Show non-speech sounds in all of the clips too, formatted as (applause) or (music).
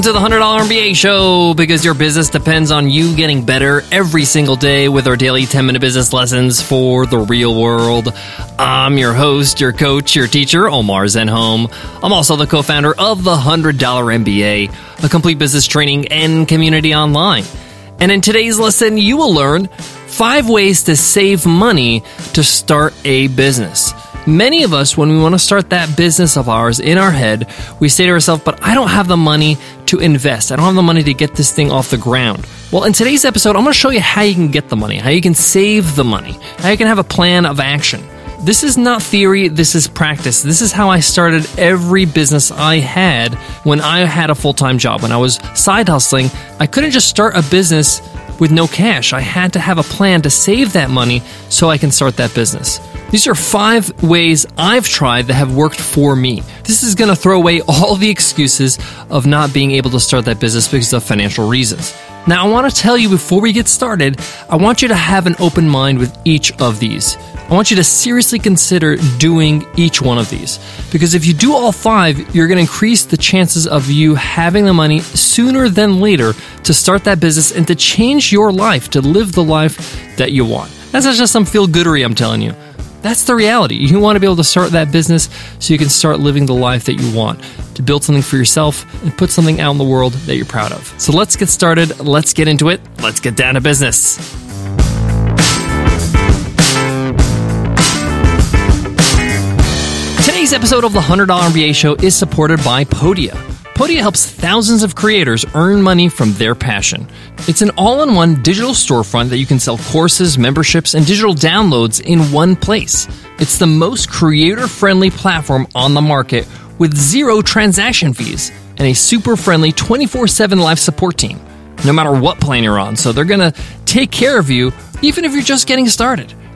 Welcome to the $100 MBA show because your business depends on you getting better every single day with our daily 10 minute business lessons for the real world. I'm your host, your coach, your teacher, Omar Zenhom. I'm also the co founder of the $100 MBA, a complete business training and community online. And in today's lesson, you will learn five ways to save money to start a business. Many of us, when we want to start that business of ours in our head, we say to ourselves, but I don't have the money to invest. I don't have the money to get this thing off the ground. Well, in today's episode, I'm going to show you how you can get the money, how you can save the money, how you can have a plan of action. This is not theory, this is practice. This is how I started every business I had when I had a full time job. When I was side hustling, I couldn't just start a business with no cash. I had to have a plan to save that money so I can start that business. These are five ways I've tried that have worked for me. This is going to throw away all the excuses of not being able to start that business because of financial reasons. Now, I want to tell you before we get started, I want you to have an open mind with each of these. I want you to seriously consider doing each one of these. Because if you do all five, you're going to increase the chances of you having the money sooner than later to start that business and to change your life, to live the life that you want. That's not just some feel goodery I'm telling you. That's the reality. You want to be able to start that business so you can start living the life that you want, to build something for yourself and put something out in the world that you're proud of. So let's get started. Let's get into it. Let's get down to business. Today's episode of the $100 MBA show is supported by Podia. Podia helps thousands of creators earn money from their passion. It's an all in one digital storefront that you can sell courses, memberships, and digital downloads in one place. It's the most creator friendly platform on the market with zero transaction fees and a super friendly 24 7 live support team, no matter what plan you're on. So they're going to take care of you even if you're just getting started.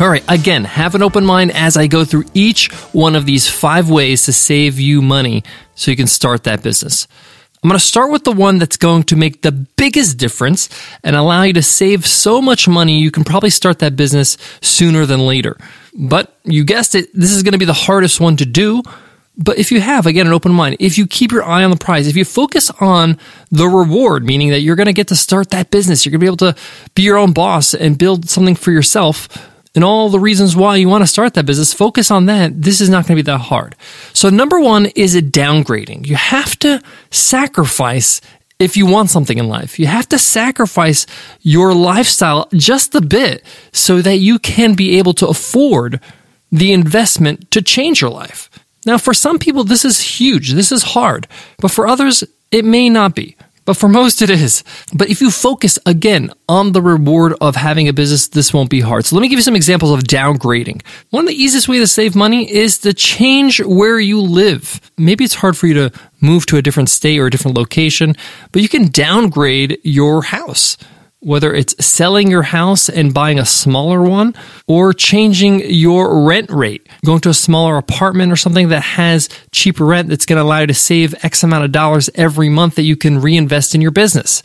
All right, again, have an open mind as I go through each one of these five ways to save you money so you can start that business. I'm going to start with the one that's going to make the biggest difference and allow you to save so much money you can probably start that business sooner than later. But you guessed it, this is going to be the hardest one to do. But if you have, again, an open mind, if you keep your eye on the prize, if you focus on the reward, meaning that you're going to get to start that business, you're going to be able to be your own boss and build something for yourself, and all the reasons why you want to start that business, focus on that. This is not going to be that hard. So number one is a downgrading. You have to sacrifice if you want something in life. You have to sacrifice your lifestyle just a bit so that you can be able to afford the investment to change your life. Now, for some people, this is huge. This is hard. But for others, it may not be. But for most, it is. But if you focus again on the reward of having a business, this won't be hard. So let me give you some examples of downgrading. One of the easiest ways to save money is to change where you live. Maybe it's hard for you to move to a different state or a different location, but you can downgrade your house whether it's selling your house and buying a smaller one or changing your rent rate, going to a smaller apartment or something that has cheaper rent that's going to allow you to save X amount of dollars every month that you can reinvest in your business.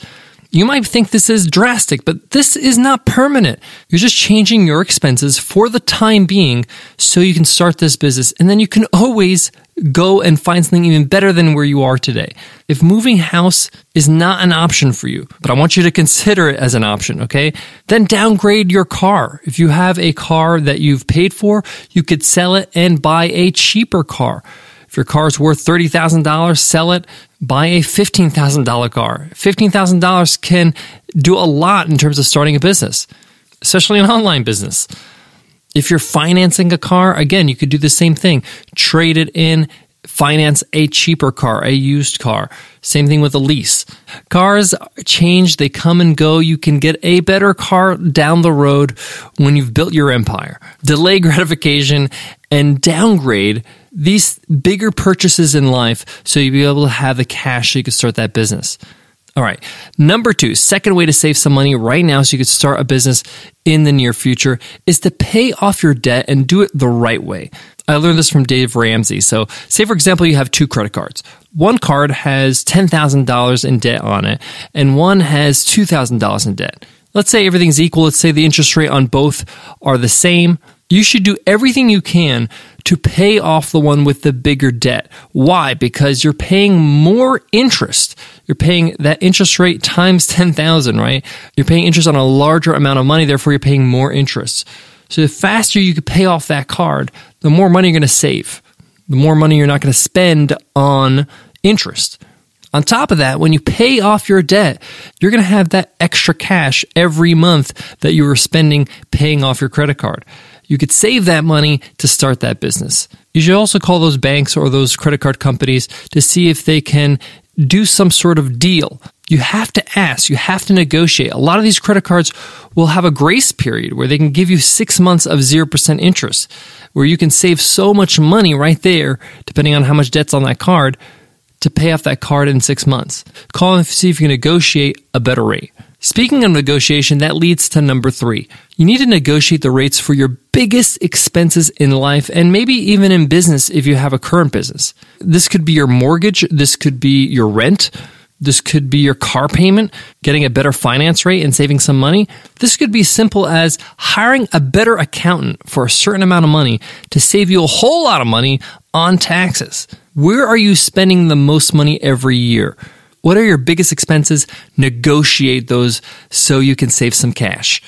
You might think this is drastic, but this is not permanent. You're just changing your expenses for the time being so you can start this business. And then you can always go and find something even better than where you are today. If moving house is not an option for you, but I want you to consider it as an option, okay? Then downgrade your car. If you have a car that you've paid for, you could sell it and buy a cheaper car. If your car is worth $30,000, sell it, buy a $15,000 car. $15,000 can do a lot in terms of starting a business, especially an online business. If you're financing a car, again, you could do the same thing. Trade it in, finance a cheaper car, a used car. Same thing with a lease. Cars change, they come and go. You can get a better car down the road when you've built your empire. Delay (laughs) gratification and downgrade these bigger purchases in life so you'll be able to have the cash so you can start that business. All right. Number two, second way to save some money right now so you could start a business in the near future is to pay off your debt and do it the right way. I learned this from Dave Ramsey. So, say for example, you have two credit cards. One card has $10,000 in debt on it, and one has $2,000 in debt. Let's say everything's equal. Let's say the interest rate on both are the same. You should do everything you can to pay off the one with the bigger debt. Why? Because you're paying more interest. You're paying that interest rate times (laughs) 10,000, right? You're paying interest on a larger amount of money, therefore you're paying more interest. So the faster you can pay off that card, the more money you're going to save. The more money you're not going to spend on interest. On top of that, when you pay off your debt, you're going to have that extra cash every month that you were spending paying off your credit card. You could save that money to start that business. You should also call those banks or those credit card companies to see if they can do some sort of deal. You have to ask, you have to negotiate. A lot of these credit cards will have a grace period where they can give you six months of 0% interest, where you can save so much money right there, depending on how much debt's on that card, to pay off that card in six months. Call and see if you can negotiate a better rate. Speaking of negotiation, that leads to number three. You need to negotiate the rates for your biggest expenses in life and maybe even in business if you have a current business. This could be your mortgage, this could be your rent, this could be your car payment, getting a better finance rate and saving some money. This could be simple as hiring a better accountant for a certain amount of money to save you a whole lot of money on taxes. Where are you spending the most money every year? What are your biggest expenses? Negotiate those so you can save some cash.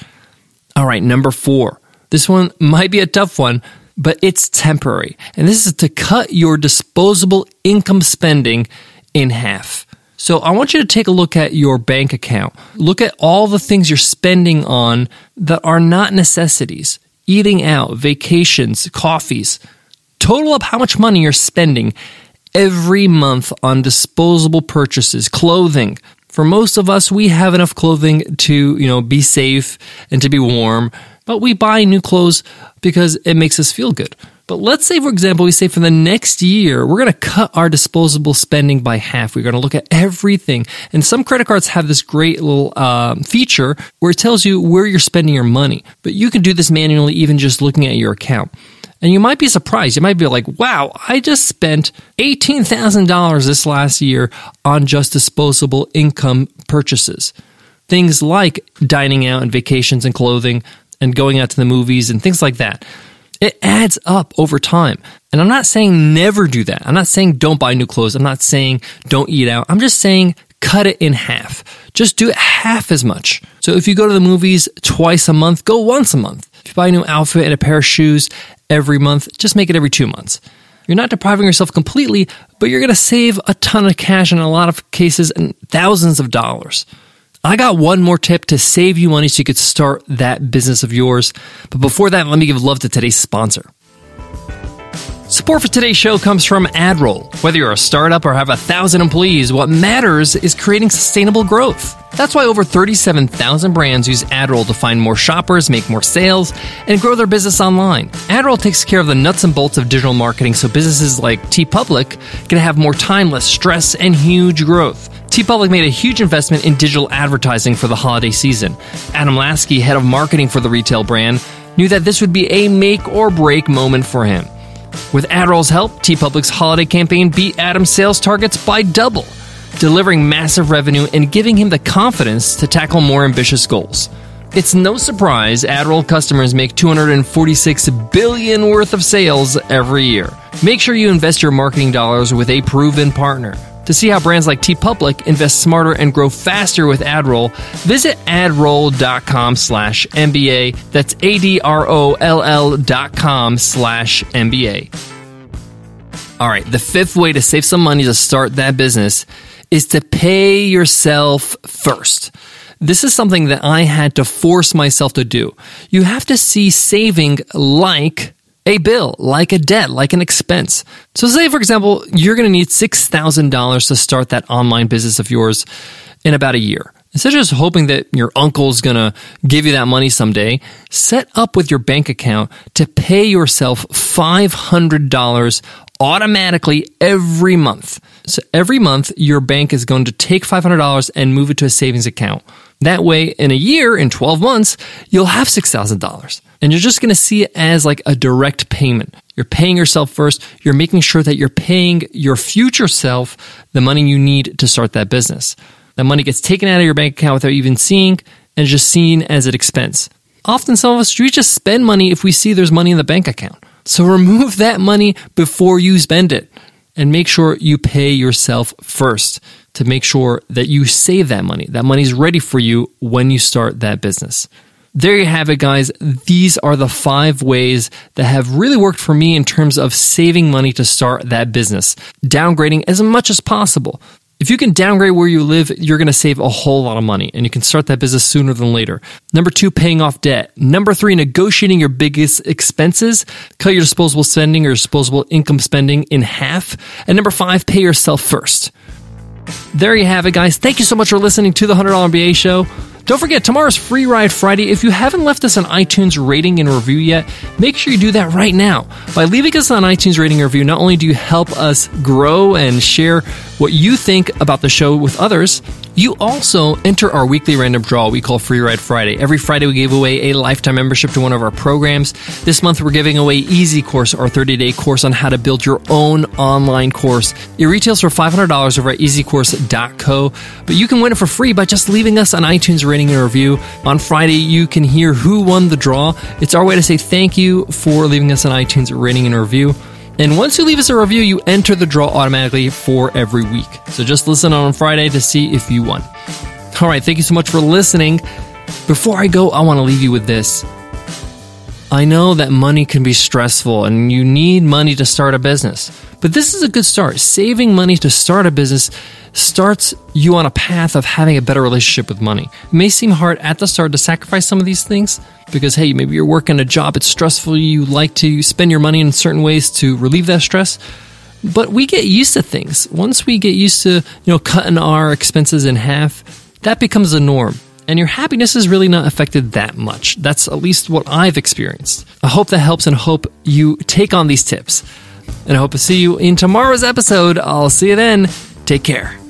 All right, number four. This one might be a tough one, but it's temporary. And this is to cut your disposable income spending in half. So I want you to take a look at your bank account. Look at all the things you're spending on that are not necessities. Eating out, vacations, coffees. Total up how much money you're spending every month on disposable purchases, clothing. For most of us, we have enough clothing to, you know, be safe and to be warm, but we buy new clothes because it makes us feel good. But let's say, for example, we say for the next year, we're going to cut our disposable spending by half. We're going to look at everything. And some credit cards have this great little uh, feature where it tells you where you're spending your money. But you can do this manually, even just looking at your account. And you might be surprised. You might be like, wow, I just spent $18,000 this last year on just disposable income purchases. Things like dining out and vacations and clothing and going out to the movies and things like that. It adds up over time. And I'm not saying never do that. I'm not saying don't buy new clothes. I'm not saying don't eat out. I'm just saying cut it in half. Just do it half as much. So if you go to the movies twice a month, go once a month. If you buy a new outfit and a pair of shoes every month, just make it every two months. You're not depriving yourself completely, but you're going to save a ton of cash in a lot of cases and thousands of dollars. I got one more tip to save you money so you could start that business of yours. But before that, let me give love to today's sponsor. Support for today's show comes from AdRoll. Whether you're a startup or have a thousand employees, what matters is creating sustainable growth. That's why over 37,000 brands use AdRoll to find more shoppers, make more sales, and grow their business online. AdRoll takes care of the nuts and bolts of digital marketing so businesses like TeePublic can have more time, less stress, and huge growth. TeePublic made a huge investment in digital advertising for the holiday season. Adam Lasky, head of marketing for the retail brand, knew that this would be a make or break moment for him. With AdRoll's help, TeePublic's holiday campaign beat Adam's sales targets by double, delivering massive revenue and giving him the confidence to tackle more ambitious goals. It's no surprise AdRoll customers make 246 billion worth of sales every year. Make sure you invest your marketing dollars with a proven partner. To see how brands like TeePublic invest smarter and grow faster with AdRoll, visit adroll.com slash MBA. That's A-D-R-O-L-L dot com slash MBA. All right, the fifth way to save some money to start that business is to pay yourself first. This is something that I had to force myself to do. You have to see saving like a bill, like a debt, like an expense. So say, for example, you're going to need $6,000 to start that online business of yours in about a year. Instead of just hoping that your uncle's gonna give you that money someday, set up with your bank account to pay yourself $500 automatically every month. So every month, your bank is going to take $500 and move it to a savings account. That way, in a year, in 12 months, you'll have $6,000. And you're just going to see it as like a direct payment. You're paying yourself first. You're making sure that you're paying your future self the money you need to start that business. That money gets taken out of your bank account without even seeing and just seen as an expense. Often some of us, we just spend money if we see there's money in the bank account. So (laughs) remove that money before you spend it and make sure you pay yourself first to make sure that you save that money. That money is ready for you when you start that business. There you have it, guys. These are the five ways that have really worked for me in terms of saving money to start that business, downgrading as much as possible. If you can downgrade where you live, you're going to save a whole lot of money and you can start that business sooner than later. Number two, paying off debt. Number three, negotiating your biggest expenses. Cut your disposable spending or disposable income spending in half. And number five, pay yourself first. There you have it, guys. Thank you so much for listening to the $100 MBA show. Don't forget, tomorrow's Free Ride Friday. If you haven't left us an iTunes rating and review yet, make sure you do that right now. By leaving us an iTunes rating and review, not only do you help us grow and share what you think about the show with others, you also enter our weekly random draw we call Free Ride Friday. Every Friday, we give away a lifetime membership to one of our programs. This month, we're giving away Easy Course, our 30 day course on how to build your own online course. It retails for $500 over at easycourse.co, but you can win it for free by just leaving us an iTunes rating and review. On Friday, you can hear who won the draw. It's our way to say thank you for leaving us an iTunes rating and review. And once you leave us a review, you enter the draw automatically for every week. So just listen on Friday to see if you won. All right, thank you so much for listening. Before I go, I want to leave you with this. I know that money can be stressful and you need money to start a business, but this is a good start. Saving money to start a business starts you on a path of having a better relationship with money. It may seem hard at the start to sacrifice some of these things because, hey, maybe you're working a job, it's stressful, you like to spend your money in certain ways to relieve that stress. But we get used to things. Once we get used to, you know, cutting our expenses in half, that becomes a norm and your happiness is really not affected that much. That's at least what I've experienced. I hope that helps and hope you take on these tips. And I hope to see you in tomorrow's episode. I'll see you then. Take care.